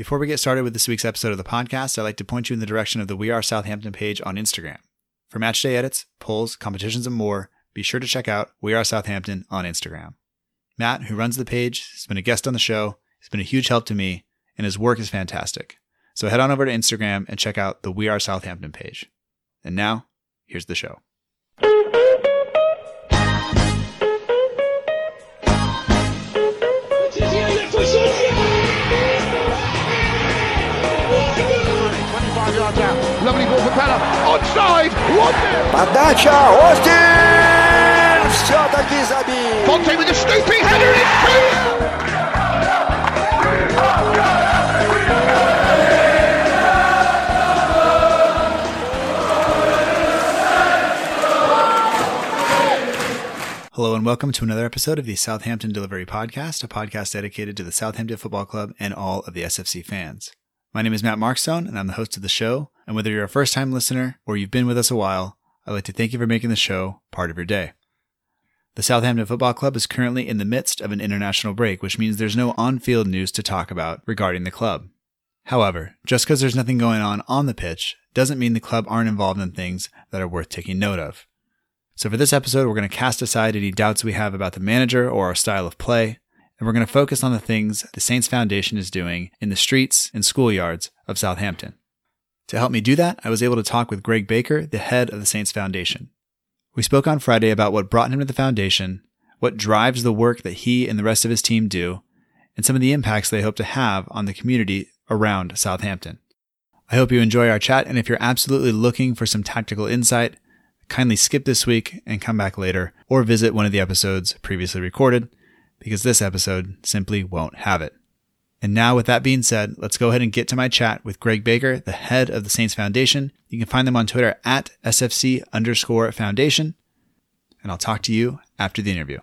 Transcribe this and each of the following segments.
Before we get started with this week's episode of the podcast, I'd like to point you in the direction of the We Are Southampton page on Instagram. For matchday edits, polls, competitions, and more, be sure to check out We Are Southampton on Instagram. Matt, who runs the page, has been a guest on the show, He's been a huge help to me, and his work is fantastic. So head on over to Instagram and check out the We Are Southampton page. And now, here's the show. Lovely ball for Pella. Onside. 1 Подача. Остин! Все-таки забил. Fonte with a snooping header. It's 2 Hello and welcome to another episode of the Southampton Delivery Podcast, a podcast dedicated to the Southampton Football Club and all of the SFC fans. My name is Matt Markstone, and I'm the host of the show. And whether you're a first time listener or you've been with us a while, I'd like to thank you for making the show part of your day. The Southampton Football Club is currently in the midst of an international break, which means there's no on field news to talk about regarding the club. However, just because there's nothing going on on the pitch doesn't mean the club aren't involved in things that are worth taking note of. So for this episode, we're going to cast aside any doubts we have about the manager or our style of play, and we're going to focus on the things the Saints Foundation is doing in the streets and schoolyards of Southampton. To help me do that, I was able to talk with Greg Baker, the head of the Saints Foundation. We spoke on Friday about what brought him to the foundation, what drives the work that he and the rest of his team do, and some of the impacts they hope to have on the community around Southampton. I hope you enjoy our chat, and if you're absolutely looking for some tactical insight, kindly skip this week and come back later, or visit one of the episodes previously recorded, because this episode simply won't have it. And now, with that being said, let's go ahead and get to my chat with Greg Baker, the head of the Saints Foundation. You can find them on Twitter at SFC underscore foundation. And I'll talk to you after the interview.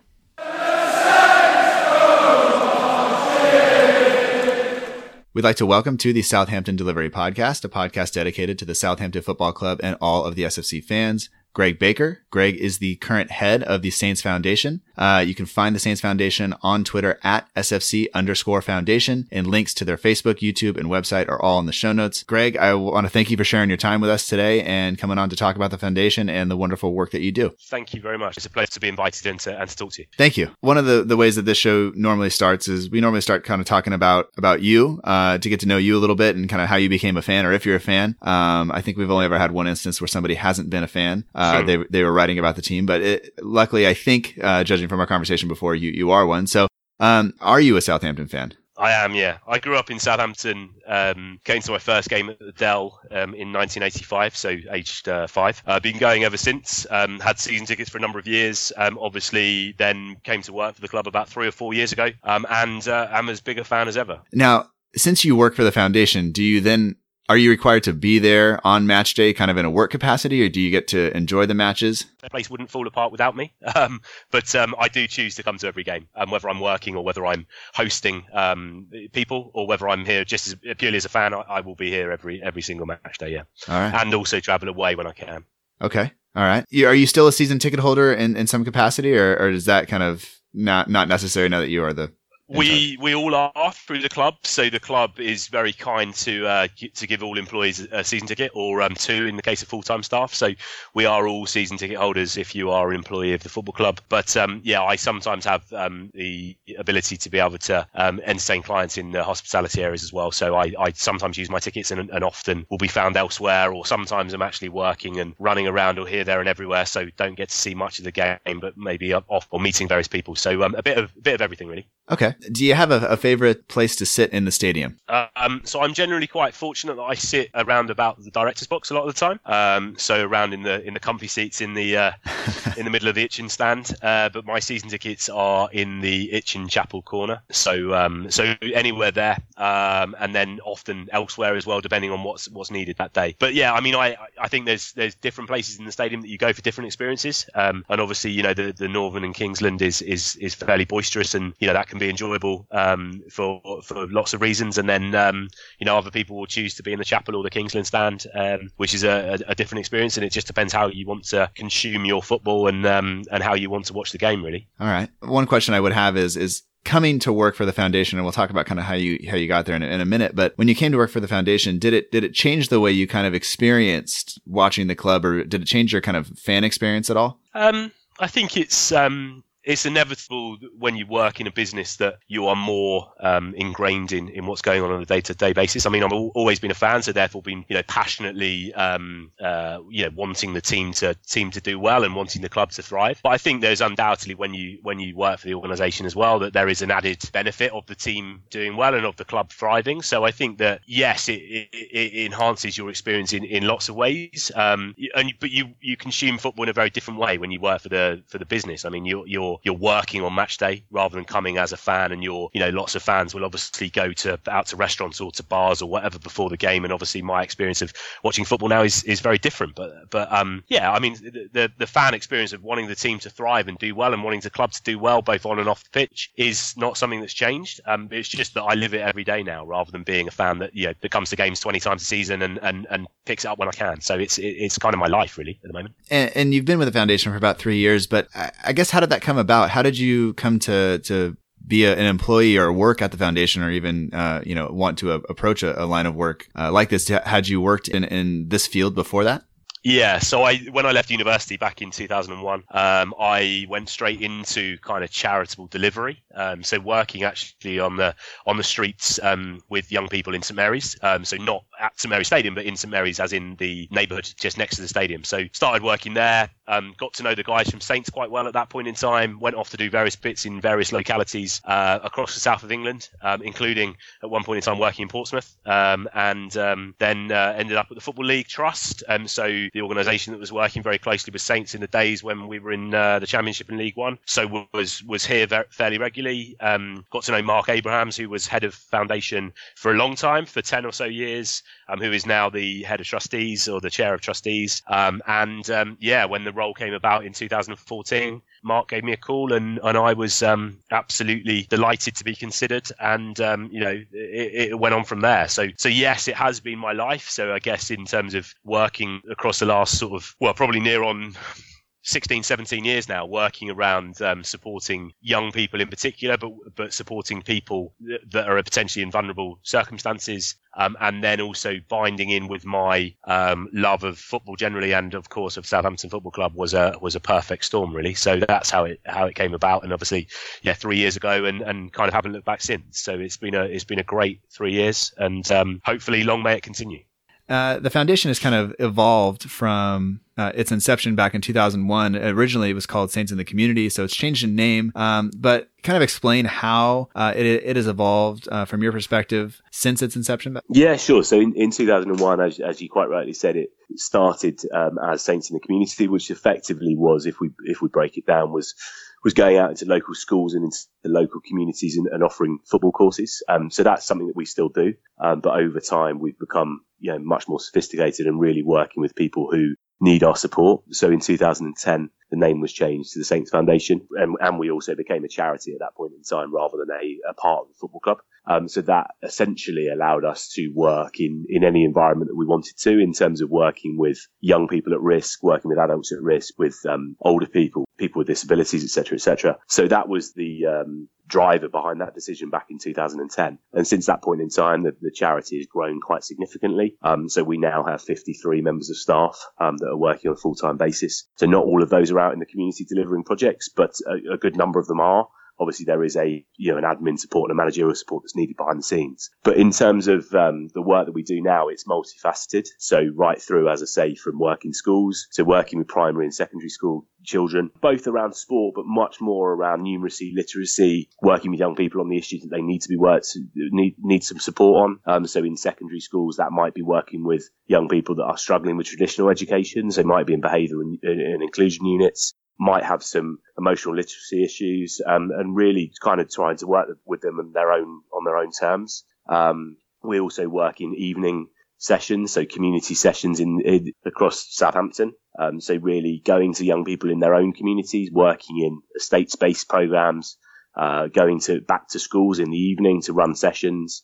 We'd like to welcome to the Southampton Delivery Podcast, a podcast dedicated to the Southampton Football Club and all of the SFC fans. Greg Baker. Greg is the current head of the Saints Foundation. Uh, you can find the Saints Foundation on Twitter at SFC underscore foundation and links to their Facebook, YouTube, and website are all in the show notes. Greg, I want to thank you for sharing your time with us today and coming on to talk about the foundation and the wonderful work that you do. Thank you very much. It's a pleasure to be invited in to, and to talk to you. Thank you. One of the, the ways that this show normally starts is we normally start kind of talking about, about you, uh, to get to know you a little bit and kind of how you became a fan or if you're a fan. Um, I think we've only ever had one instance where somebody hasn't been a fan. Uh, Sure. they, they were writing about the team, but it, luckily, I think, uh, judging from our conversation before, you, you are one. So, um, are you a Southampton fan? I am, yeah. I grew up in Southampton, um, came to my first game at the Dell um, in 1985, so aged uh, five. I've been going ever since, um, had season tickets for a number of years, um, obviously then came to work for the club about three or four years ago, um, and uh, am as big a fan as ever. Now, since you work for the foundation, do you then are you required to be there on match day, kind of in a work capacity, or do you get to enjoy the matches? The place wouldn't fall apart without me, um, but um, I do choose to come to every game, um, whether I'm working or whether I'm hosting um, people or whether I'm here just as, purely as a fan. I, I will be here every every single match day, yeah, All right. and also travel away when I can. Okay. All right. Are you still a season ticket holder in, in some capacity, or, or is that kind of not not necessary now that you are the? We we all are through the club, so the club is very kind to uh, to give all employees a season ticket, or um, two in the case of full time staff. So we are all season ticket holders if you are an employee of the football club. But um, yeah, I sometimes have um, the ability to be able to um, entertain clients in the hospitality areas as well. So I, I sometimes use my tickets and, and often will be found elsewhere, or sometimes I'm actually working and running around or here, there, and everywhere. So don't get to see much of the game, but maybe off or meeting various people. So um, a bit of a bit of everything really. Okay. Do you have a, a favorite place to sit in the stadium? Um, so I'm generally quite fortunate that I sit around about the director's box a lot of the time. Um, so around in the in the comfy seats in the uh, in the middle of the Itchen stand. Uh, but my season tickets are in the Itchen Chapel corner. So um, so anywhere there, um, and then often elsewhere as well, depending on what's what's needed that day. But yeah, I mean, I I think there's there's different places in the stadium that you go for different experiences. Um, and obviously, you know, the the Northam and Kingsland is is is fairly boisterous, and you know that can be enjoyable um, for for lots of reasons. And then um, you know other people will choose to be in the chapel or the Kingsland stand, um, which is a, a, a different experience. And it just depends how you want to consume your football and um, and how you want to watch the game. Really, All right. One question I would have is is coming to work for the foundation and we'll talk about kind of how you how you got there in, in, a minute but when you came to work for the foundation did it did it change the way you kind of experienced watching the club or did it change your kind of fan experience at all um, i think it's um, it's inevitable when you work in a business that you are more um, ingrained in, in what's going on on a day to day basis. I mean, I've always been a fan, so therefore been you know passionately um, uh, you know wanting the team to team to do well and wanting the club to thrive. But I think there's undoubtedly when you when you work for the organisation as well that there is an added benefit of the team doing well and of the club thriving. So I think that yes, it, it, it enhances your experience in, in lots of ways. Um, and but you you consume football in a very different way when you work for the for the business. I mean, you're you're you're working on match day rather than coming as a fan and you're you know lots of fans will obviously go to out to restaurants or to bars or whatever before the game. And obviously my experience of watching football now is, is very different. But but um yeah I mean the, the, the fan experience of wanting the team to thrive and do well and wanting the club to do well both on and off the pitch is not something that's changed. Um it's just that I live it every day now rather than being a fan that you know that comes to games 20 times a season and and, and picks it up when I can. So it's it's kind of my life really at the moment. And, and you've been with the foundation for about three years but I, I guess how did that come about how did you come to to be a, an employee or work at the foundation or even uh, you know want to approach a, a, line of work uh, like this? Had you worked in, in this field before that yeah, so I when I left university back in 2001, um, I went straight into kind of charitable delivery. Um, so working actually on the on the streets um, with young people in St Mary's. Um, so not at St Mary's Stadium, but in St Mary's, as in the neighbourhood just next to the stadium. So started working there. Um, got to know the guys from Saints quite well at that point in time. Went off to do various bits in various localities uh, across the south of England, um, including at one point in time working in Portsmouth, and then uh, ended up at the Football League Trust. so the organisation that was working very closely with Saints in the days when we were in uh, the Championship in League One. So was was here fairly regularly. Um, got to know Mark Abrahams, who was head of foundation for a long time, for ten or so years, um, who is now the head of trustees or the chair of trustees. Um, and um, yeah, when the role came about in 2014. Mark gave me a call, and, and I was um, absolutely delighted to be considered. And um, you know, it, it, went on from there. So so yes, it has been my life. So I guess in terms of working across the last sort of well, probably near on 16, 17 years now working around um, supporting young people in particular, but but supporting people that are potentially in vulnerable circumstances, um, and then also binding in with my um, love of football generally, and of course of Southampton Football Club was a was a perfect storm really. So that's how it how it came about, and obviously, yeah, three years ago, and, and kind of haven't looked back since. So it's been a it's been a great three years, and um, hopefully, long may it continue. Uh, the foundation has kind of evolved from uh, its inception back in 2001. Originally, it was called Saints in the Community, so it's changed in name. Um, but kind of explain how uh, it, it has evolved uh, from your perspective since its inception. Yeah, sure. So in, in 2001, as, as you quite rightly said, it started um, as Saints in the Community, which effectively was, if we if we break it down, was was going out into local schools and into the local communities and, and offering football courses. Um, so that's something that we still do. Um, but over time, we've become you know much more sophisticated and really working with people who need our support. So in 2010, the name was changed to the Saints Foundation, and, and we also became a charity at that point in time rather than a, a part of the football club. Um, so that essentially allowed us to work in, in any environment that we wanted to in terms of working with young people at risk, working with adults at risk, with um, older people, people with disabilities, etc., etc. So that was the um, driver behind that decision back in 2010. And since that point in time, the, the charity has grown quite significantly. Um, so we now have 53 members of staff um, that are working on a full-time basis. So not all of those are out in the community delivering projects, but a, a good number of them are. Obviously, there is a you know an admin support and a managerial support that's needed behind the scenes. But in terms of um, the work that we do now, it's multifaceted. So right through, as I say, from working schools to working with primary and secondary school children, both around sport, but much more around numeracy, literacy, working with young people on the issues that they need to be worked need need some support on. Um, so in secondary schools, that might be working with young people that are struggling with traditional education. So might be in behaviour and, and inclusion units might have some emotional literacy issues, um, and really kind of trying to work with them on their own on their own terms. Um, we also work in evening sessions, so community sessions in, in across Southampton. Um, so really going to young people in their own communities, working in estates-based programs, uh, going to back to schools in the evening to run sessions.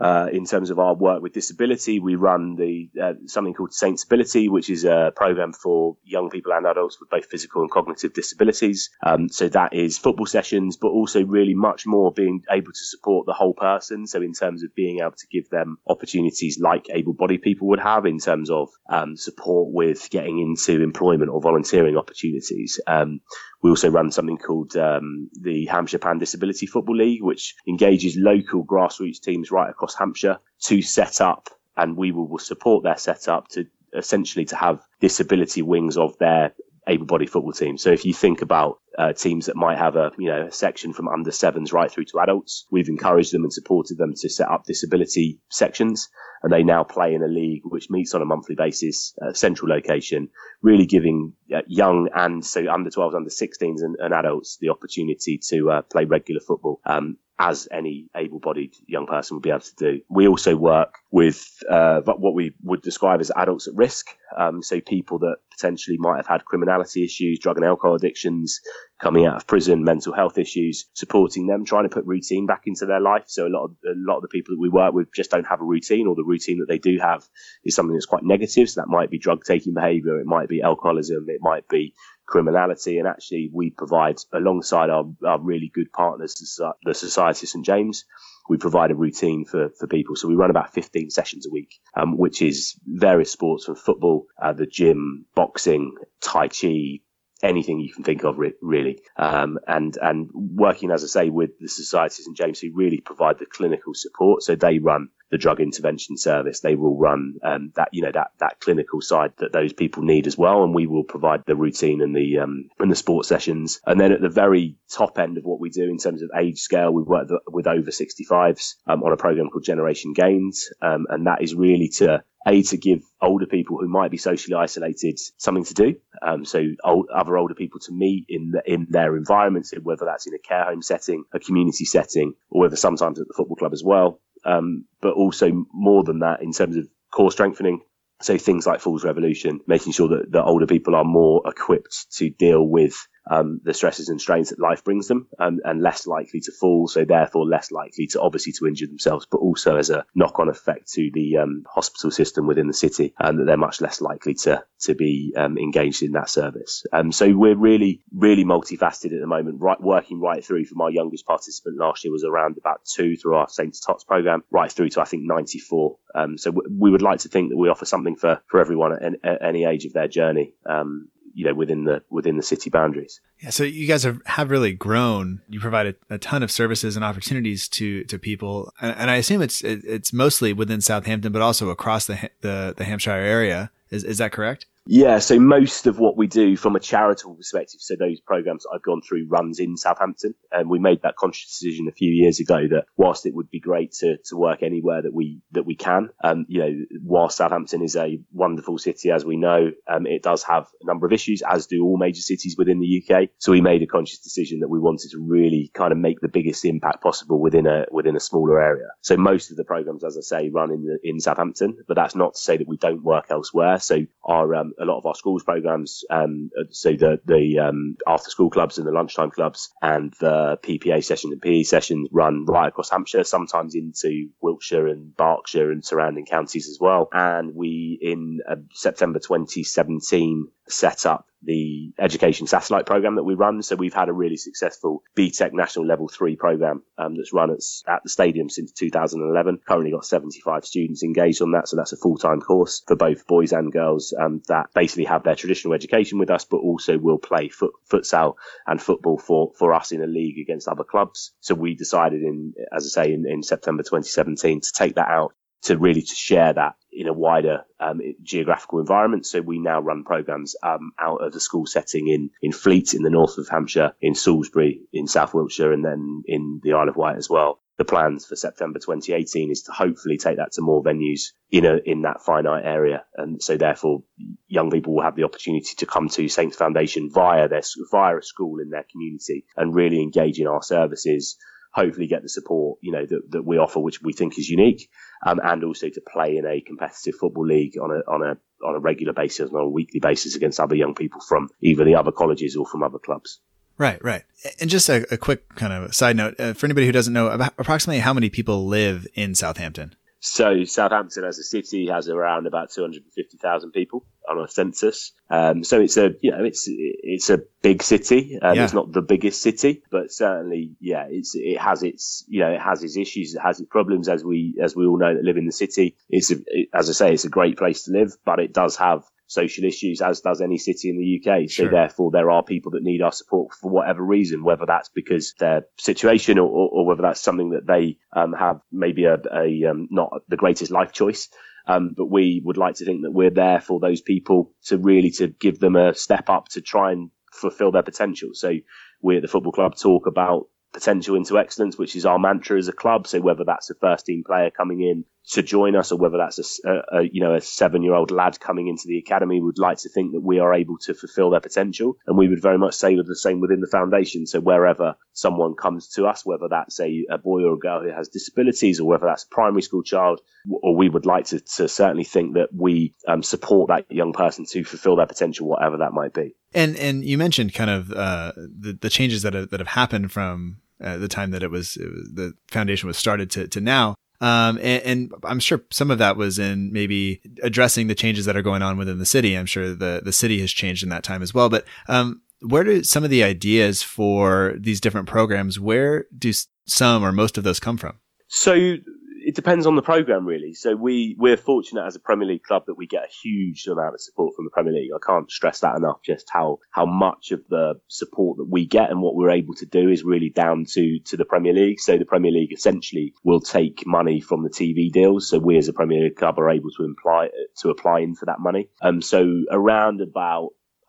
Uh, in terms of our work with disability, we run the uh, something called Saints Ability, which is a program for young people and adults with both physical and cognitive disabilities. Um, so that is football sessions, but also really much more being able to support the whole person. So in terms of being able to give them opportunities like able-bodied people would have in terms of um, support with getting into employment or volunteering opportunities. Um, we also run something called um, the Hampshire Pan Disability Football League, which engages local grassroots teams right across Hampshire to set up, and we will, will support their setup to essentially to have disability wings of their able-bodied football team. So if you think about uh, teams that might have a you know a section from under sevens right through to adults, we've encouraged them and supported them to set up disability sections, and they now play in a league which meets on a monthly basis, uh, central location, really giving uh, young and so under 12s, under 16s, and, and adults the opportunity to uh, play regular football. Um, as any able-bodied young person would be able to do. We also work with uh, what we would describe as adults at risk, um, so people that potentially might have had criminality issues, drug and alcohol addictions, coming out of prison, mental health issues, supporting them, trying to put routine back into their life. So a lot of a lot of the people that we work with just don't have a routine, or the routine that they do have is something that's quite negative. So that might be drug taking behaviour, it might be alcoholism, it might be criminality. And actually, we provide alongside our, our really good partners, the Society of St James. We provide a routine for, for people. So we run about 15 sessions a week, um, which is various sports from football, uh, the gym, boxing, Tai Chi, anything you can think of, really. Um, and and working, as I say, with the Society of St James, who really provide the clinical support. So they run the drug intervention service. They will run um, that you know that that clinical side that those people need as well, and we will provide the routine and the um, and the sports sessions. And then at the very top end of what we do in terms of age scale, we work with over 65s um, on a program called Generation Gains, um, and that is really to a to give older people who might be socially isolated something to do. Um, so old, other older people to meet in the, in their environments, whether that's in a care home setting, a community setting, or whether sometimes at the football club as well. Um, but also more than that in terms of core strengthening. So things like Falls Revolution, making sure that the older people are more equipped to deal with um, the stresses and strains that life brings them um, and less likely to fall. So therefore less likely to obviously to injure themselves, but also as a knock on effect to the um, hospital system within the city and that they're much less likely to, to be um, engaged in that service. Um, so we're really, really multifaceted at the moment, right, working right through from our youngest participant last year was around about two through our Saints Tots program, right through to I think 94. Um, so w- we would like to think that we offer something for, for everyone at, at any age of their journey. Um, you know within the within the city boundaries. Yeah, so you guys have, have really grown. You provide a, a ton of services and opportunities to to people, and, and I assume it's it, it's mostly within Southampton, but also across the the, the Hampshire area. Is is that correct? Yeah, so most of what we do from a charitable perspective, so those programs I've gone through runs in Southampton. And we made that conscious decision a few years ago that whilst it would be great to, to work anywhere that we, that we can, um, you know, whilst Southampton is a wonderful city, as we know, um, it does have a number of issues, as do all major cities within the UK. So we made a conscious decision that we wanted to really kind of make the biggest impact possible within a, within a smaller area. So most of the programs, as I say, run in the, in Southampton, but that's not to say that we don't work elsewhere. So our, um, a lot of our schools programs, um, so the the um, after school clubs and the lunchtime clubs and the PPA sessions and PE sessions run right across Hampshire, sometimes into Wiltshire and Berkshire and surrounding counties as well. And we in uh, September 2017 set up the education satellite program that we run. So we've had a really successful BTEC national level three program um, that's run at, at, the stadium since 2011. Currently got 75 students engaged on that. So that's a full time course for both boys and girls um, that basically have their traditional education with us, but also will play foot, futsal and football for, for us in a league against other clubs. So we decided in, as I say, in, in September 2017 to take that out to really to share that in a wider um, geographical environment. So we now run programs um, out of the school setting in in Fleet in the north of Hampshire, in Salisbury in South Wiltshire, and then in the Isle of Wight as well. The plans for September 2018 is to hopefully take that to more venues in in that finite area, and so therefore young people will have the opportunity to come to Saints Foundation via their via a school in their community and really engage in our services hopefully get the support, you know, that, that we offer, which we think is unique, um, and also to play in a competitive football league on a, on a, on a regular basis, on a weekly basis against other young people from either the other colleges or from other clubs. Right, right. And just a, a quick kind of side note uh, for anybody who doesn't know, approximately how many people live in Southampton? So Southampton as a city has around about 250,000 people on a census. Um, so it's a, you know, it's, it's a big city. Um, yeah. It's not the biggest city, but certainly, yeah, it's, it has its, you know, it has its issues, it has its problems as we, as we all know that live in the city. It's, a, it, as I say, it's a great place to live, but it does have social issues, as does any city in the UK. So sure. therefore, there are people that need our support for whatever reason, whether that's because their situation or, or, or whether that's something that they um, have maybe a, a um, not the greatest life choice. Um, but we would like to think that we're there for those people to really to give them a step up to try and fulfill their potential. So we at the football club talk about potential into excellence, which is our mantra as a club. So whether that's a first team player coming in to join us, or whether that's a, a, you know a seven year old lad coming into the academy, would like to think that we are able to fulfil their potential, and we would very much say the same within the foundation. So wherever someone comes to us, whether that's a, a boy or a girl who has disabilities, or whether that's a primary school child, or we would like to, to certainly think that we um, support that young person to fulfil their potential, whatever that might be. And and you mentioned kind of uh, the the changes that have, that have happened from uh, the time that it was, it was, the foundation was started to to now. Um, and, and, I'm sure some of that was in maybe addressing the changes that are going on within the city. I'm sure the, the city has changed in that time as well. But, um, where do some of the ideas for these different programs, where do some or most of those come from? So it depends on the program really. So we we're fortunate as a Premier League club that we get a huge amount of support from the Premier League. I can't stress that enough. Just how how much of the support that we get and what we're able to do is really down to to the Premier League. So the Premier League essentially will take money from the TV deals. So we as a Premier League club are able to imply to apply into that money. Um, so around about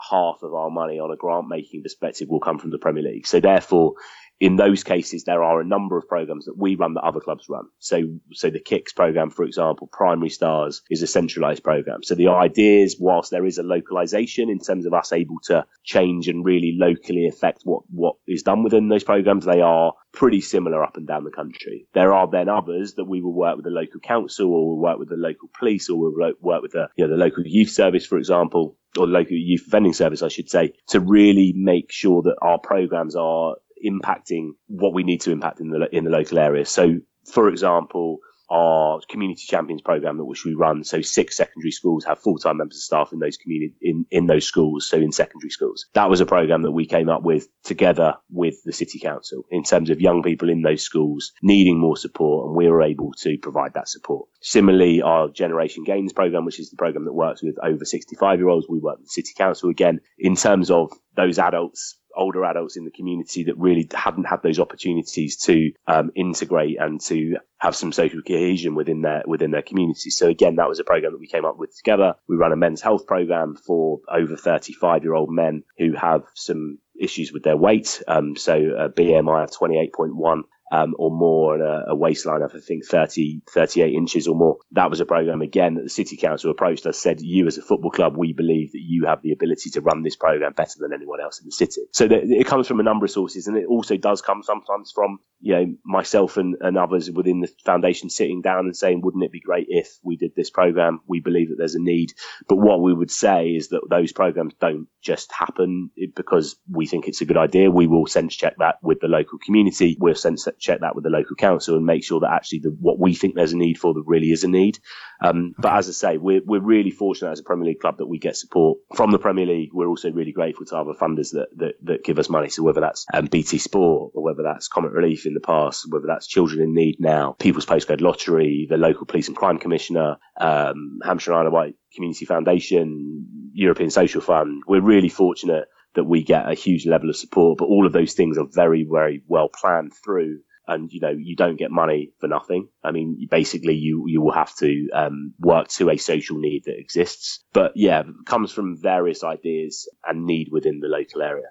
half of our money on a grant making perspective will come from the Premier League. So therefore, in those cases, there are a number of programs that we run that other clubs run. So, so the Kicks program, for example, Primary Stars is a centralized program. So the idea is, whilst there is a localization in terms of us able to change and really locally affect what, what is done within those programs, they are pretty similar up and down the country. There are then others that we will work with the local council or we'll work with the local police or we'll work with the, you know, the local youth service, for example, or local youth offending service, I should say, to really make sure that our programs are impacting what we need to impact in the in the local area. So, for example, our community champions program that which we run. So six secondary schools have full time members of staff in those community in, in those schools. So in secondary schools, that was a program that we came up with together with the city council in terms of young people in those schools needing more support, and we were able to provide that support. Similarly, our generation gains program, which is the program that works with over 65 year olds, we work with the city council again in terms of those adults older adults in the community that really hadn't had those opportunities to um, integrate and to have some social cohesion within their within their community. So again, that was a program that we came up with together. We run a men's health program for over 35 year old men who have some issues with their weight. Um, so a BMI of 28.1 um, or more and a, a, waistline of, I think, 30, 38 inches or more. That was a program again that the city council approached us, said, you as a football club, we believe that you have the ability to run this program better than anyone else in the city. So it comes from a number of sources and it also does come sometimes from, you know, myself and, and others within the foundation sitting down and saying, wouldn't it be great if we did this program? We believe that there's a need. But what we would say is that those programs don't just happen because we think it's a good idea. We will sense check that with the local community. We'll sense check that with the local council and make sure that actually the, what we think there's a need for there really is a need. Um, but as I say, we're, we're really fortunate as a Premier League club that we get support from the Premier League. We're also really grateful to other funders that, that, that give us money. So whether that's um, BT Sport or whether that's Comic Relief in the past, whether that's Children in Need now, People's Postcode Lottery, the local Police and Crime Commissioner, um, Hampshire Isle of Wight Community Foundation, European Social Fund, we're really fortunate that we get a huge level of support, but all of those things are very, very well planned through and you know you don't get money for nothing. I mean, basically you you will have to um, work to a social need that exists. But yeah, comes from various ideas and need within the local area.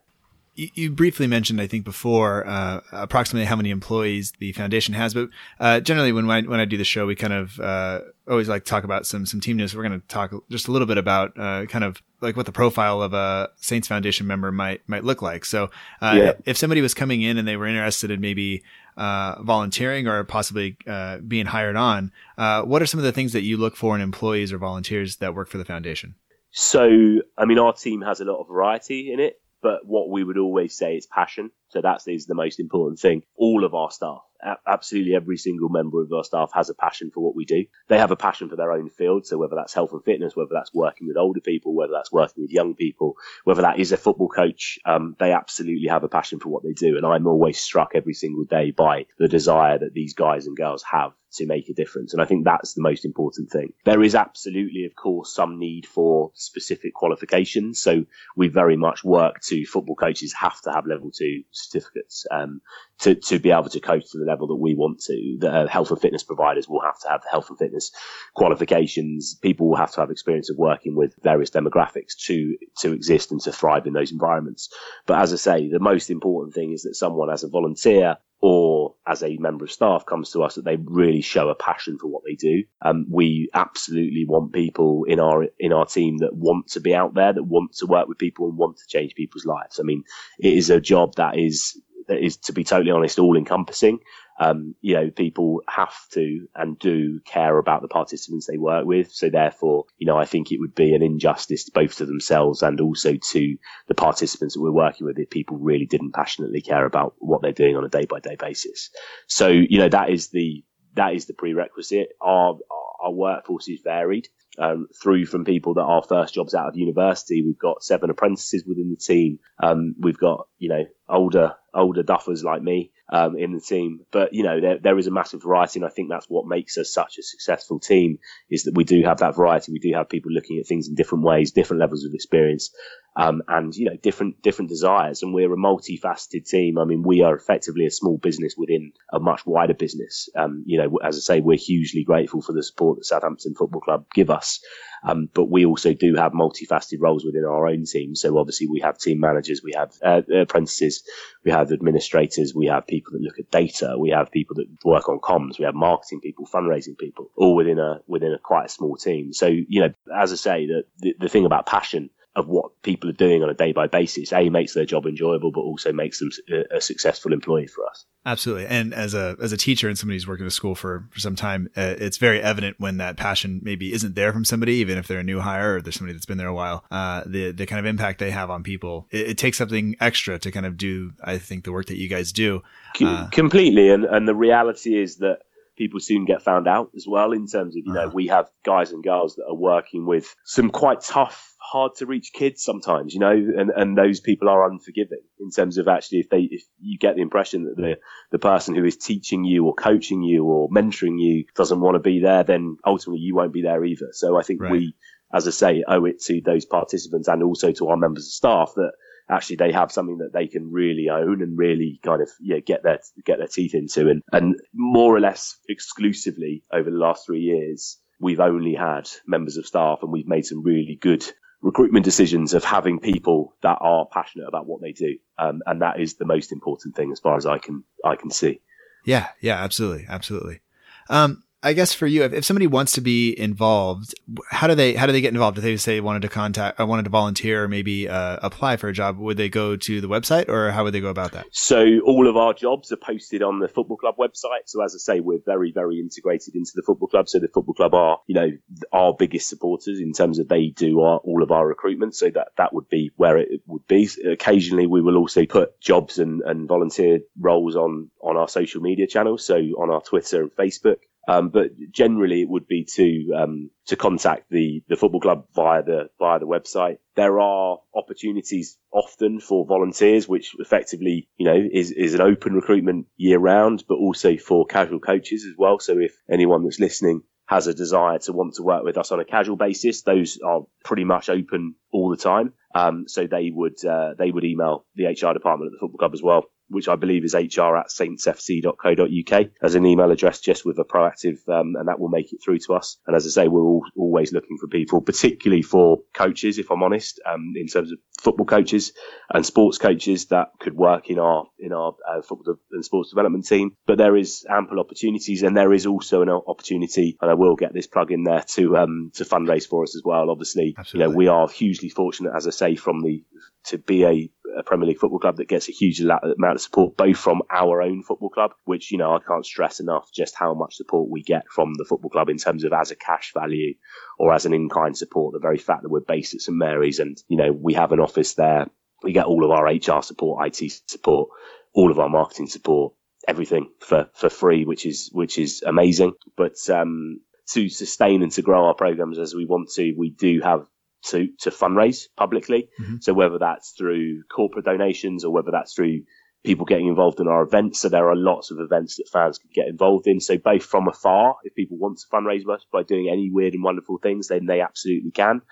You, briefly mentioned, I think, before uh, approximately how many employees the foundation has, but uh, generally, when I, when I do the show, we kind of uh, always like to talk about some some team news. We're going to talk just a little bit about uh, kind of like what the profile of a Saints Foundation member might might look like. So, uh, yeah. if somebody was coming in and they were interested in maybe uh, volunteering or possibly uh, being hired on, uh, what are some of the things that you look for in employees or volunteers that work for the foundation? So, I mean, our team has a lot of variety in it. But what we would always say is passion. So that is the most important thing. All of our staff, absolutely every single member of our staff has a passion for what we do. They have a passion for their own field. So whether that's health and fitness, whether that's working with older people, whether that's working with young people, whether that is a football coach, um, they absolutely have a passion for what they do. And I'm always struck every single day by the desire that these guys and girls have to make a difference. And I think that's the most important thing. There is absolutely, of course, some need for specific qualifications. So we very much work to football coaches have to have level two certificates um, to, to be able to coach to the level that we want to. The uh, health and fitness providers will have to have the health and fitness qualifications. People will have to have experience of working with various demographics to, to exist and to thrive in those environments. But as I say, the most important thing is that someone as a volunteer or as a member of staff comes to us that they really show a passion for what they do. Um, we absolutely want people in our in our team that want to be out there, that want to work with people and want to change people's lives. I mean, it is a job that is that is, to be totally honest, all encompassing um, you know, people have to and do care about the participants they work with. So therefore, you know, I think it would be an injustice both to themselves and also to the participants that we're working with if people really didn't passionately care about what they're doing on a day by day basis. So, you know, that is the, that is the prerequisite. Our, our workforce is varied. Um, through from people that are first jobs out of university. We've got seven apprentices within the team. Um, we've got, you know, older, older duffers like me um, in the team. But you know, there, there is a massive variety, and I think that's what makes us such a successful team is that we do have that variety. We do have people looking at things in different ways, different levels of experience, um, and you know, different different desires. And we're a multifaceted team. I mean, we are effectively a small business within a much wider business. Um, you know, as I say, we're hugely grateful for the support that Southampton Football Club give us. Um, but we also do have multifaceted roles within our own team. So obviously we have team managers, we have uh, apprentices, we have administrators, we have people that look at data, we have people that work on comms, we have marketing people, fundraising people, all within a within a quite a small team. So you know, as I say, the the, the thing about passion of what people are doing on a day by basis, a makes their job enjoyable, but also makes them a, a, successful employee for us. Absolutely, and as a as a teacher and somebody who's worked in a school for for some time, uh, it's very evident when that passion maybe isn't there from somebody, even if they're a new hire or there's somebody that's been there a while. Uh, the the kind of impact they have on people, it, it, takes something extra to kind of do. I think the work that you guys do uh, completely, and and the reality is that people soon get found out as well in terms of you know uh-huh. we have guys and girls that are working with some quite tough hard to reach kids sometimes, you know, and, and those people are unforgiving in terms of actually if they if you get the impression that the the person who is teaching you or coaching you or mentoring you doesn't want to be there, then ultimately you won't be there either. So I think right. we, as I say, owe it to those participants and also to our members of staff that actually they have something that they can really own and really kind of yeah get their get their teeth into and and more or less exclusively over the last three years we've only had members of staff and we've made some really good recruitment decisions of having people that are passionate about what they do, um, and that is the most important thing as far as I can I can see. Yeah, yeah, absolutely, absolutely. Um, I guess for you, if, if somebody wants to be involved, how do they how do they get involved? If they say wanted to contact, I uh, wanted to volunteer, or maybe uh, apply for a job, would they go to the website, or how would they go about that? So all of our jobs are posted on the football club website. So as I say, we're very very integrated into the football club. So the football club are you know our biggest supporters in terms of they do our, all of our recruitment. So that that would be where it would be. Occasionally, we will also put jobs and, and volunteer roles on on our social media channels. So on our Twitter and Facebook. Um, but generally, it would be to um, to contact the the football club via the via the website. There are opportunities often for volunteers, which effectively, you know, is is an open recruitment year round, but also for casual coaches as well. So if anyone that's listening has a desire to want to work with us on a casual basis, those are pretty much open all the time. Um, so they would uh, they would email the HR department at the football club as well which I believe is hr at saintsfc.co.uk as an email address just with a proactive, um, and that will make it through to us. And as I say, we're all, always looking for people, particularly for coaches, if I'm honest, um, in terms of football coaches and sports coaches that could work in our, in our uh, football and sports development team. But there is ample opportunities and there is also an opportunity, and I will get this plug in there to, um, to fundraise for us as well. Obviously, Absolutely. you know, we are hugely fortunate, as I say, from the, to be a a Premier League football club that gets a huge amount of support, both from our own football club, which, you know, I can't stress enough just how much support we get from the football club in terms of as a cash value or as an in kind support. The very fact that we're based at St Mary's and, you know, we have an office there we get all of our HR support, IT support, all of our marketing support, everything for, for free, which is, which is amazing. But, um, to sustain and to grow our programs as we want to, we do have to, to fundraise publicly. Mm-hmm. So whether that's through corporate donations or whether that's through people getting involved in our events. So there are lots of events that fans can get involved in. So both from afar, if people want to fundraise us by doing any weird and wonderful things, then they absolutely can.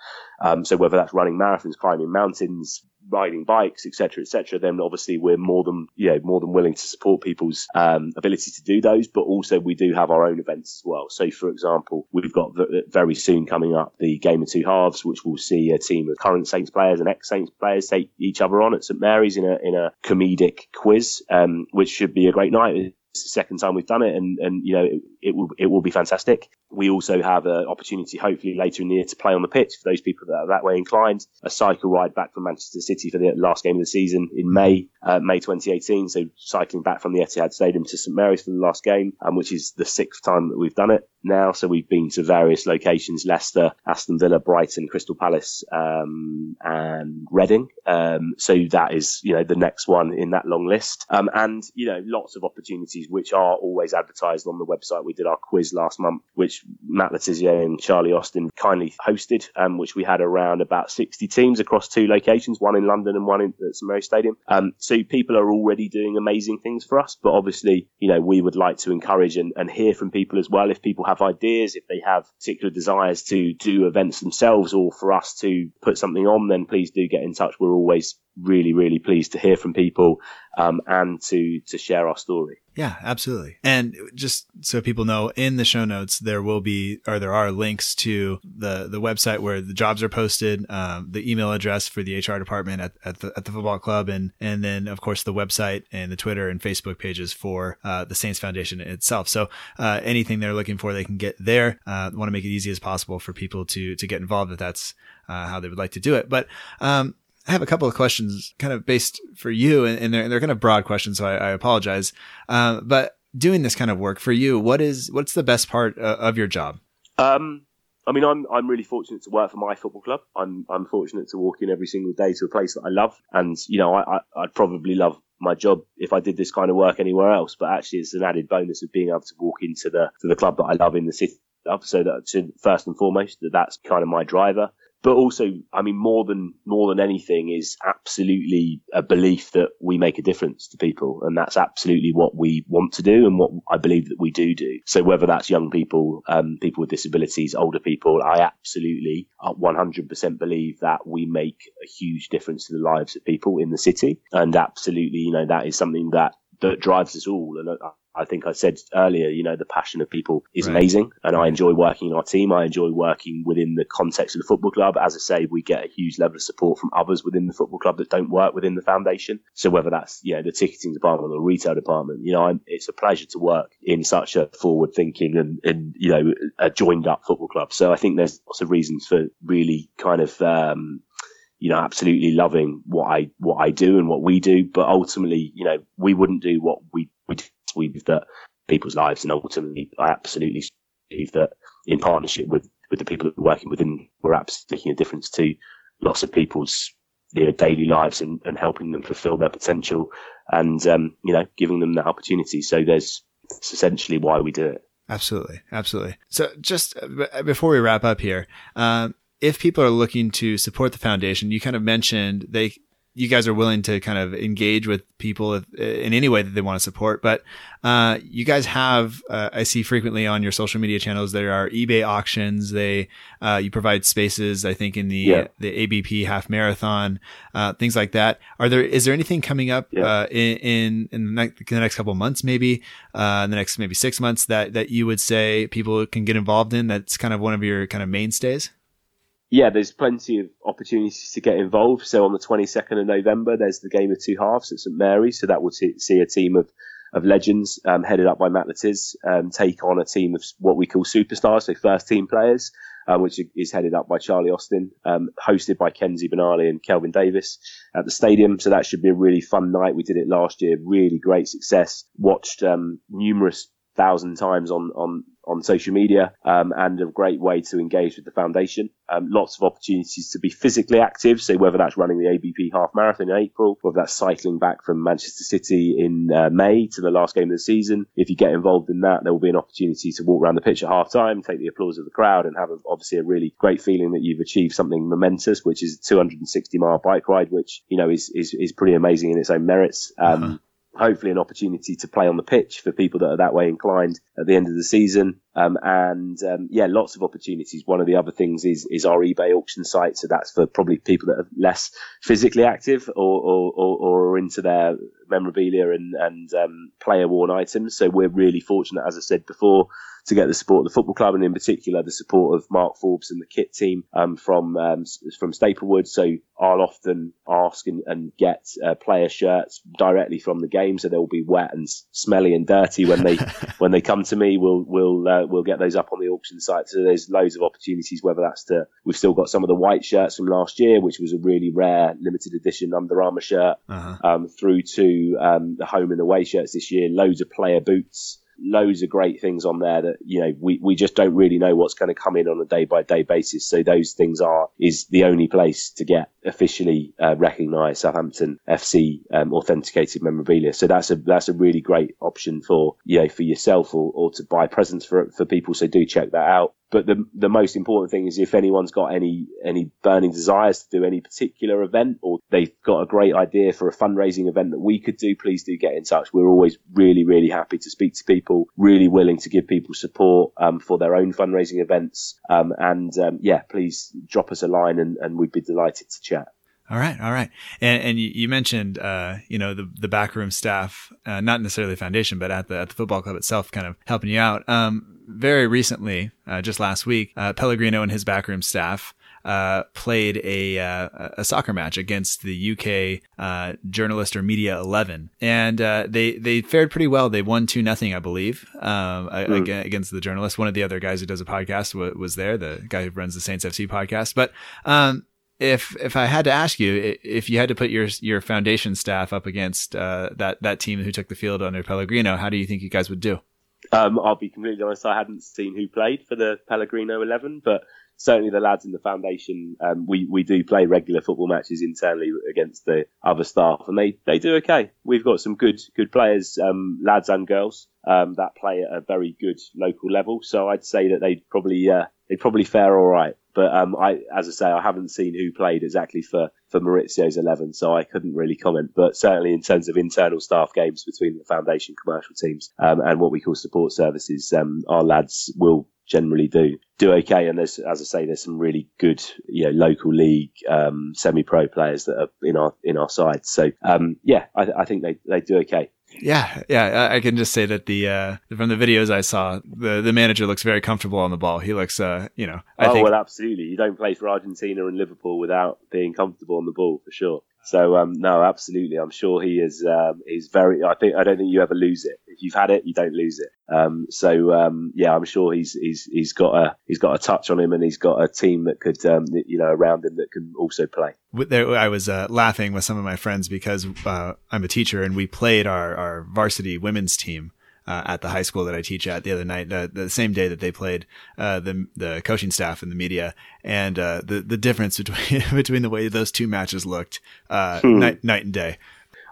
Um, so whether that's running marathons, climbing mountains, riding bikes, etc., etc., then obviously we're more than you know more than willing to support people's um, ability to do those. But also we do have our own events as well. So for example, we've got very soon coming up the game of two halves, which will see a team of current Saints players and ex Saints players take each other on at St Mary's in a in a comedic quiz, um, which should be a great night. It's the second time we've done it, and and you know it, it will it will be fantastic. We also have an opportunity, hopefully later in the year, to play on the pitch for those people that are that way inclined. A cycle ride back from Manchester City for the last game of the season in May, uh, May 2018. So cycling back from the Etihad Stadium to St Mary's for the last game, um, which is the sixth time that we've done it now. So we've been to various locations: Leicester, Aston Villa, Brighton, Crystal Palace, um, and Reading. Um, so that is you know the next one in that long list, um, and you know lots of opportunities which are always advertised on the website. We did our quiz last month, which Matt Le Tissier and Charlie Austin kindly hosted, um, which we had around about 60 teams across two locations, one in London and one in at St Mary's Stadium. Um, so people are already doing amazing things for us, but obviously, you know, we would like to encourage and, and hear from people as well. If people have ideas, if they have particular desires to do events themselves or for us to put something on, then please do get in touch. We're always really, really pleased to hear from people um, and to to share our story. Yeah, absolutely. And just so people know, in the show notes there will be or there are links to the the website where the jobs are posted, um, the email address for the HR department at, at the at the football club, and and then of course the website and the Twitter and Facebook pages for uh, the Saints Foundation itself. So uh, anything they're looking for, they can get there. Uh, want to make it easy as possible for people to to get involved if that's uh, how they would like to do it. But um, I have a couple of questions kind of based for you and, and they're, they're kind of broad questions. So I, I apologize. Uh, but doing this kind of work for you, what is, what's the best part uh, of your job? Um, I mean, I'm I'm really fortunate to work for my football club. I'm I'm fortunate to walk in every single day to a place that I love, and you know, I, I I'd probably love my job if I did this kind of work anywhere else. But actually, it's an added bonus of being able to walk into the to the club that I love in the city. So that first and foremost, that that's kind of my driver but also, I mean, more than more than anything, is absolutely a belief that we make a difference to people, and that's absolutely what we want to do, and what I believe that we do do. So whether that's young people, um, people with disabilities, older people, I absolutely 100% believe that we make a huge difference to the lives of people in the city, and absolutely, you know, that is something that that drives us all. And I think I said earlier, you know, the passion of people is right. amazing, and I enjoy working in our team. I enjoy working within the context of the football club. As I say, we get a huge level of support from others within the football club that don't work within the foundation. So whether that's you know the ticketing department or the retail department, you know, I'm, it's a pleasure to work in such a forward-thinking and, and you know a joined-up football club. So I think there's lots of reasons for really kind of um, you know, absolutely loving what I what I do and what we do. But ultimately, you know, we wouldn't do what we we with that people's lives, and ultimately, I absolutely believe that in partnership with with the people that we're working within, we're absolutely making a difference to lots of people's you know, daily lives and, and helping them fulfill their potential and um, you know giving them that opportunity. So there's essentially why we do it. Absolutely, absolutely. So just uh, before we wrap up here, um, if people are looking to support the foundation, you kind of mentioned they you guys are willing to kind of engage with people in any way that they want to support. But uh, you guys have, uh, I see frequently on your social media channels, there are eBay auctions. They uh, you provide spaces, I think, in the yeah. the ABP half marathon, uh, things like that. Are there is there anything coming up yeah. Uh, in, in, in the, next, the next couple of months, maybe uh, in the next maybe six months that that you would say people can get involved in? That's kind of one of your kind of mainstays yeah, there's plenty of opportunities to get involved. So on the 22nd of November, there's the game of two halves at St Mary's. So that will t- see a team of, of legends, um, headed up by Matt Le Tiss, um, take on a team of what we call superstars, so first team players, um, which is headed up by Charlie Austin, um, hosted by Kenzy Benali and Kelvin Davis at the stadium. So that should be a really fun night. We did it last year, really great success. Watched um, numerous thousand times on on on social media um, and a great way to engage with the foundation. Um, lots of opportunities to be physically active. So whether that's running the ABP half marathon in April, whether that's cycling back from Manchester City in uh, May to the last game of the season, if you get involved in that, there will be an opportunity to walk around the pitch at half time, take the applause of the crowd, and have a, obviously a really great feeling that you've achieved something momentous, which is a 260 mile bike ride, which you know is is, is pretty amazing in its own merits. Um, uh-huh hopefully an opportunity to play on the pitch for people that are that way inclined at the end of the season. Um, and um, yeah, lots of opportunities. One of the other things is is our eBay auction site, so that's for probably people that are less physically active or or, or, or are into their memorabilia and and um, player worn items. So we're really fortunate, as I said before, to get the support of the football club and in particular the support of Mark Forbes and the kit team um, from um, from Staplewood. So I'll often ask and, and get uh, player shirts directly from the game, so they'll be wet and smelly and dirty when they when they come to me. We'll we'll uh, we'll get those up on the auction site. So there's loads of opportunities. Whether that's to we've still got some of the white shirts from last year, which was a really rare limited edition Under Armour shirt, uh-huh. um, through to um, the home and away shirts this year. Loads of player boots loads of great things on there that you know we, we just don't really know what's going to come in on a day by day basis. So those things are is the only place to get officially uh, recognised Southampton FC um, authenticated memorabilia. So that's a that's a really great option for you know for yourself or, or to buy presents for for people. So do check that out. But the the most important thing is if anyone's got any any burning desires to do any particular event or they've got a great idea for a fundraising event that we could do, please do get in touch. We're always really really happy to speak to people, really willing to give people support um, for their own fundraising events. Um, and um, yeah, please drop us a line and, and we'd be delighted to chat. All right, all right, and and you, you mentioned uh, you know the the backroom staff, uh, not necessarily the foundation, but at the at the football club itself, kind of helping you out. Um, very recently, uh, just last week, uh, Pellegrino and his backroom staff uh, played a uh, a soccer match against the UK uh, journalist or media eleven, and uh, they they fared pretty well. They won two nothing, I believe, um, mm. against the journalist. One of the other guys who does a podcast w- was there, the guy who runs the Saints FC podcast. But um, if if I had to ask you, if you had to put your your foundation staff up against uh, that that team who took the field under Pellegrino, how do you think you guys would do? Um, I'll be completely honest. I hadn't seen who played for the Pellegrino eleven, but certainly the lads in the foundation, um, we we do play regular football matches internally against the other staff, and they they do okay. We've got some good good players, um, lads and girls, um, that play at a very good local level. So I'd say that they'd probably uh, they'd probably fare all right. But um, I, as I say, I haven't seen who played exactly for, for Mauricio's 11, so I couldn't really comment. But certainly in terms of internal staff games between the foundation commercial teams um, and what we call support services, um, our lads will generally do do okay. And there's, as I say, there's some really good, you know, local league um, semi-pro players that are in our in our side. So um, yeah, I, I think they they do okay. Yeah, yeah. I can just say that the uh, from the videos I saw, the the manager looks very comfortable on the ball. He looks, uh, you know. I oh think... well, absolutely. You don't play for Argentina and Liverpool without being comfortable on the ball for sure. So um, no, absolutely. I'm sure he is. Um, he's very. I think. I don't think you ever lose it. If you've had it, you don't lose it. Um, so um, yeah, I'm sure he's he's he's got a he's got a touch on him, and he's got a team that could um, you know around him that can also play. There, I was uh, laughing with some of my friends because uh, I'm a teacher, and we played our our varsity women's team uh, at the high school that I teach at the other night, uh, the same day that they played uh, the the coaching staff and the media, and uh, the the difference between between the way those two matches looked uh, hmm. night night and day.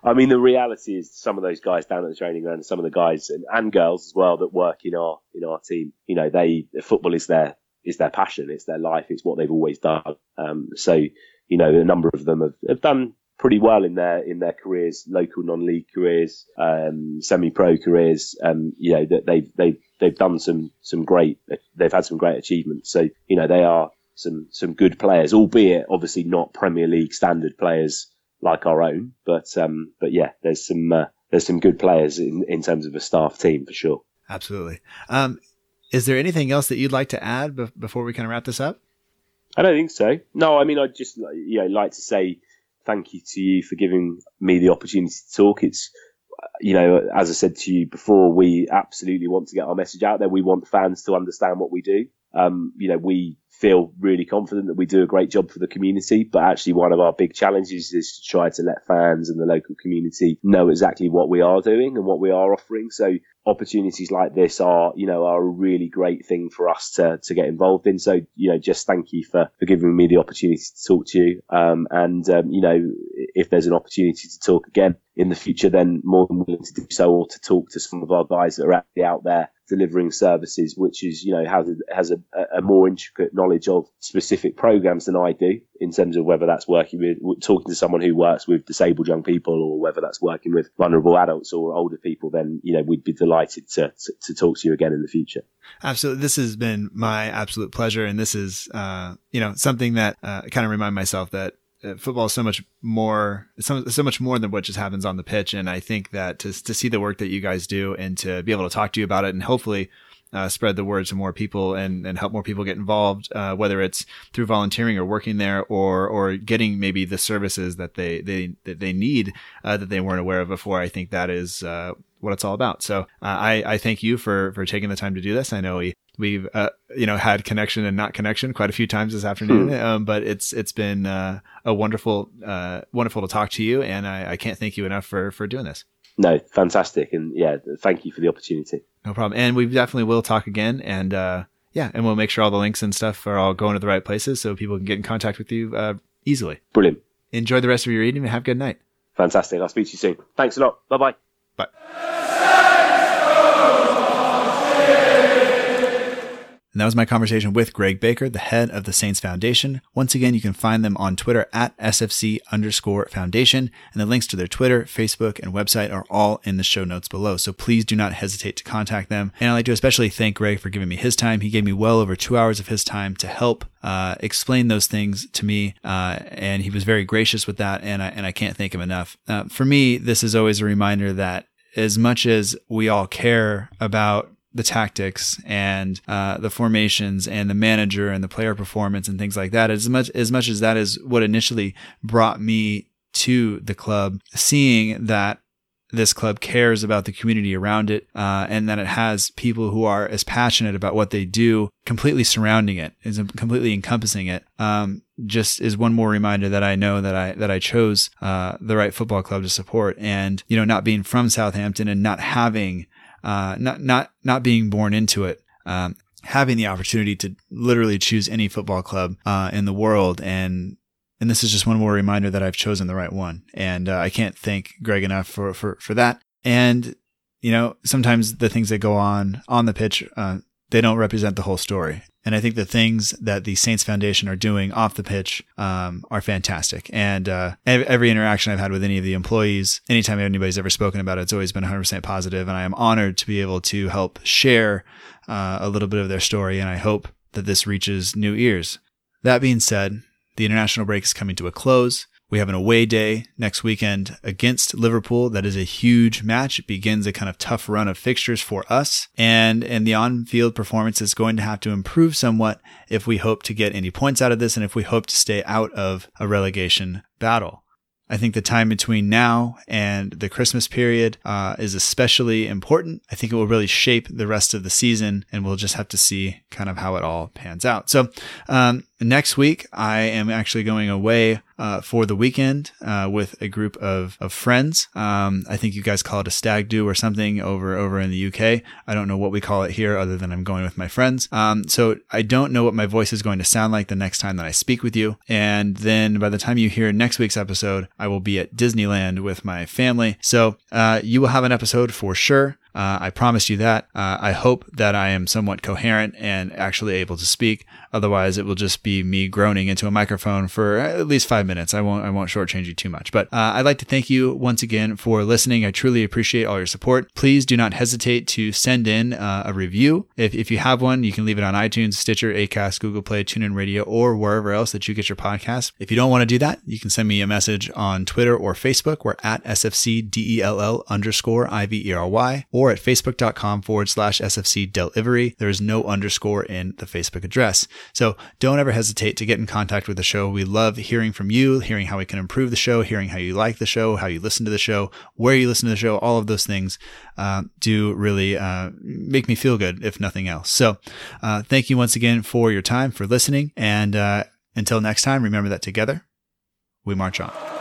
I mean, the reality is some of those guys down at the training ground, some of the guys and, and girls as well that work in our in our team, you know, they football is their is their passion, it's their life, it's what they've always done. Um, so, you know, a number of them have, have done pretty well in their in their careers, local non-league careers, um, semi-pro careers. Um, you know that they've they've they've done some some great they've had some great achievements. So you know they are some some good players, albeit obviously not Premier League standard players like our own. But um, but yeah, there's some uh, there's some good players in in terms of a staff team for sure. Absolutely. Um, is there anything else that you'd like to add be- before we kind of wrap this up? I don't think so. No, I mean, I'd just you know like to say thank you to you for giving me the opportunity to talk. It's, you know, as I said to you before, we absolutely want to get our message out there. We want fans to understand what we do. Um, you know, we feel really confident that we do a great job for the community. But actually, one of our big challenges is to try to let fans and the local community know exactly what we are doing and what we are offering. So opportunities like this are, you know, are a really great thing for us to, to get involved in. So, you know, just thank you for, for giving me the opportunity to talk to you. Um, and, um, you know, if there's an opportunity to talk again in the future, then more than willing to do so or to talk to some of our guys that are actually out there delivering services, which is, you know, has, a, has a, a more intricate knowledge of specific programs than I do in terms of whether that's working with, talking to someone who works with disabled young people or whether that's working with vulnerable adults or older people, then, you know, we'd be delighted to, to, to talk to you again in the future. Absolutely. This has been my absolute pleasure. And this is, uh, you know, something that uh, I kind of remind myself that football is so much more so, so much more than what just happens on the pitch and i think that to, to see the work that you guys do and to be able to talk to you about it and hopefully uh, spread the word to more people and, and help more people get involved, uh, whether it's through volunteering or working there or, or getting maybe the services that they, they, that they need, uh, that they weren't aware of before. I think that is, uh, what it's all about. So, uh, I, I thank you for, for taking the time to do this. I know we, we've, uh, you know, had connection and not connection quite a few times this afternoon. Hmm. Um, but it's, it's been, a wonderful, wonderful to talk to you. And I, I can't thank you enough for, for doing this. No, fantastic. And yeah, thank you for the opportunity. No problem. And we definitely will talk again. And uh, yeah, and we'll make sure all the links and stuff are all going to the right places so people can get in contact with you uh, easily. Brilliant. Enjoy the rest of your evening and have a good night. Fantastic. I'll speak to you soon. Thanks a lot. Bye-bye. Bye. And that was my conversation with Greg Baker, the head of the Saints Foundation. Once again, you can find them on Twitter at SFC underscore foundation, and the links to their Twitter, Facebook, and website are all in the show notes below. So please do not hesitate to contact them. And I'd like to especially thank Greg for giving me his time. He gave me well over two hours of his time to help uh, explain those things to me, uh, and he was very gracious with that, and I, and I can't thank him enough. Uh, for me, this is always a reminder that as much as we all care about the tactics and uh, the formations and the manager and the player performance and things like that. As much as much as that is what initially brought me to the club, seeing that this club cares about the community around it, uh, and that it has people who are as passionate about what they do, completely surrounding it, is completely encompassing it. Um, just is one more reminder that I know that I that I chose uh, the right football club to support, and you know, not being from Southampton and not having uh, not not not being born into it. Um, having the opportunity to literally choose any football club uh, in the world and and this is just one more reminder that I've chosen the right one. And uh, I can't thank Greg enough for, for, for that. And, you know, sometimes the things that go on on the pitch, uh, they don't represent the whole story. And I think the things that the Saints Foundation are doing off the pitch um, are fantastic. And uh, every interaction I've had with any of the employees, anytime anybody's ever spoken about it, it's always been 100% positive. And I am honored to be able to help share uh, a little bit of their story. And I hope that this reaches new ears. That being said, the international break is coming to a close. We have an away day next weekend against Liverpool. That is a huge match. It begins a kind of tough run of fixtures for us. And, and the on-field performance is going to have to improve somewhat if we hope to get any points out of this and if we hope to stay out of a relegation battle. I think the time between now and the Christmas period uh, is especially important. I think it will really shape the rest of the season, and we'll just have to see kind of how it all pans out. So, um, next week, I am actually going away uh, for the weekend uh, with a group of, of friends. Um, I think you guys call it a stag do or something over over in the UK. I don't know what we call it here, other than I'm going with my friends. Um, so I don't know what my voice is going to sound like the next time that I speak with you. And then by the time you hear next week's episode, I will be at Disneyland with my family. So uh, you will have an episode for sure. Uh, I promise you that. Uh, I hope that I am somewhat coherent and actually able to speak. Otherwise, it will just be me groaning into a microphone for at least five minutes. I won't, I won't shortchange you too much. But uh, I'd like to thank you once again for listening. I truly appreciate all your support. Please do not hesitate to send in uh, a review. If, if you have one, you can leave it on iTunes, Stitcher, Acast, Google Play, TuneIn Radio, or wherever else that you get your podcast. If you don't want to do that, you can send me a message on Twitter or Facebook. We're at SFCDELL underscore IVERY or at facebook.com forward slash SFC delivery. There is no underscore in the Facebook address. So don't ever hesitate to get in contact with the show. We love hearing from you, hearing how we can improve the show, hearing how you like the show, how you listen to the show, where you listen to the show. All of those things uh, do really uh, make me feel good, if nothing else. So uh, thank you once again for your time, for listening. And uh, until next time, remember that together we march on.